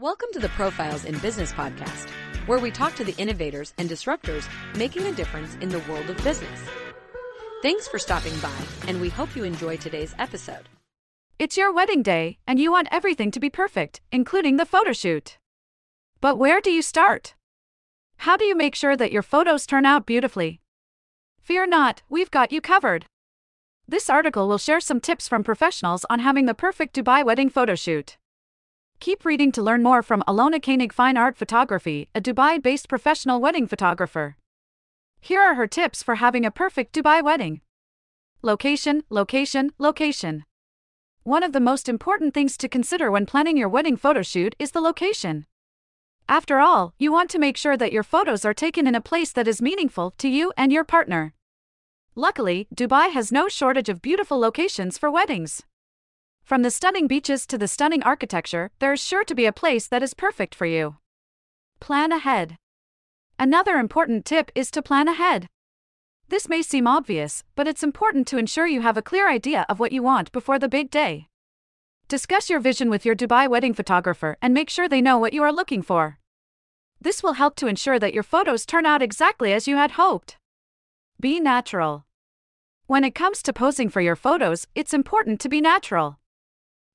Welcome to the Profiles in Business podcast, where we talk to the innovators and disruptors making a difference in the world of business. Thanks for stopping by, and we hope you enjoy today's episode. It's your wedding day, and you want everything to be perfect, including the photo shoot. But where do you start? How do you make sure that your photos turn out beautifully? Fear not, we've got you covered. This article will share some tips from professionals on having the perfect Dubai wedding photo shoot. Keep reading to learn more from Alona Koenig Fine Art Photography, a Dubai based professional wedding photographer. Here are her tips for having a perfect Dubai wedding. Location, location, location. One of the most important things to consider when planning your wedding photo shoot is the location. After all, you want to make sure that your photos are taken in a place that is meaningful to you and your partner. Luckily, Dubai has no shortage of beautiful locations for weddings. From the stunning beaches to the stunning architecture, there is sure to be a place that is perfect for you. Plan ahead. Another important tip is to plan ahead. This may seem obvious, but it's important to ensure you have a clear idea of what you want before the big day. Discuss your vision with your Dubai wedding photographer and make sure they know what you are looking for. This will help to ensure that your photos turn out exactly as you had hoped. Be natural. When it comes to posing for your photos, it's important to be natural.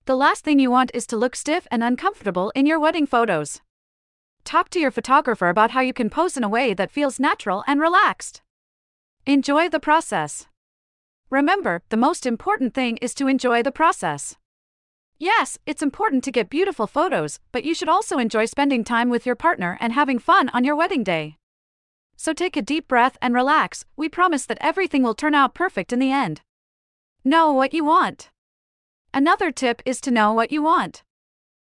The last thing you want is to look stiff and uncomfortable in your wedding photos. Talk to your photographer about how you can pose in a way that feels natural and relaxed. Enjoy the process. Remember, the most important thing is to enjoy the process. Yes, it's important to get beautiful photos, but you should also enjoy spending time with your partner and having fun on your wedding day. So take a deep breath and relax, we promise that everything will turn out perfect in the end. Know what you want. Another tip is to know what you want.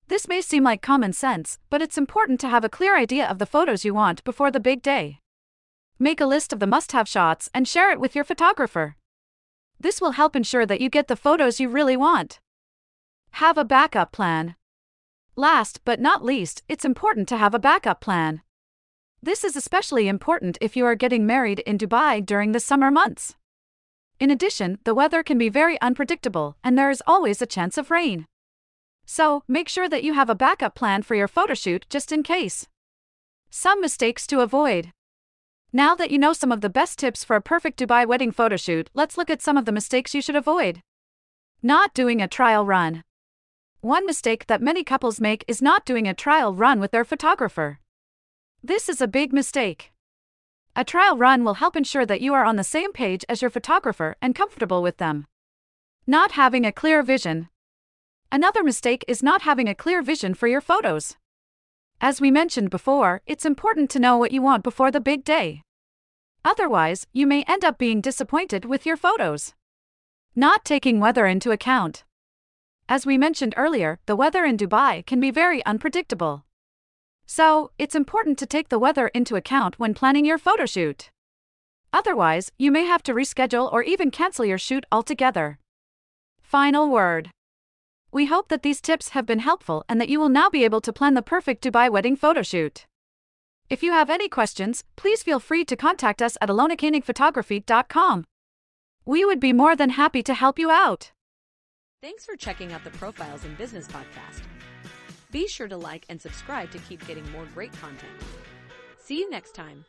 This may seem like common sense, but it's important to have a clear idea of the photos you want before the big day. Make a list of the must have shots and share it with your photographer. This will help ensure that you get the photos you really want. Have a backup plan. Last but not least, it's important to have a backup plan. This is especially important if you are getting married in Dubai during the summer months. In addition, the weather can be very unpredictable, and there is always a chance of rain. So, make sure that you have a backup plan for your photoshoot just in case. Some mistakes to avoid. Now that you know some of the best tips for a perfect Dubai wedding photoshoot, let's look at some of the mistakes you should avoid. Not doing a trial run. One mistake that many couples make is not doing a trial run with their photographer. This is a big mistake. A trial run will help ensure that you are on the same page as your photographer and comfortable with them. Not having a clear vision. Another mistake is not having a clear vision for your photos. As we mentioned before, it's important to know what you want before the big day. Otherwise, you may end up being disappointed with your photos. Not taking weather into account. As we mentioned earlier, the weather in Dubai can be very unpredictable. So, it's important to take the weather into account when planning your photoshoot. Otherwise, you may have to reschedule or even cancel your shoot altogether. Final word. We hope that these tips have been helpful and that you will now be able to plan the perfect Dubai wedding photoshoot. If you have any questions, please feel free to contact us at alonakoenigphotography.com. We would be more than happy to help you out. Thanks for checking out the Profiles in Business podcast. Be sure to like and subscribe to keep getting more great content. See you next time.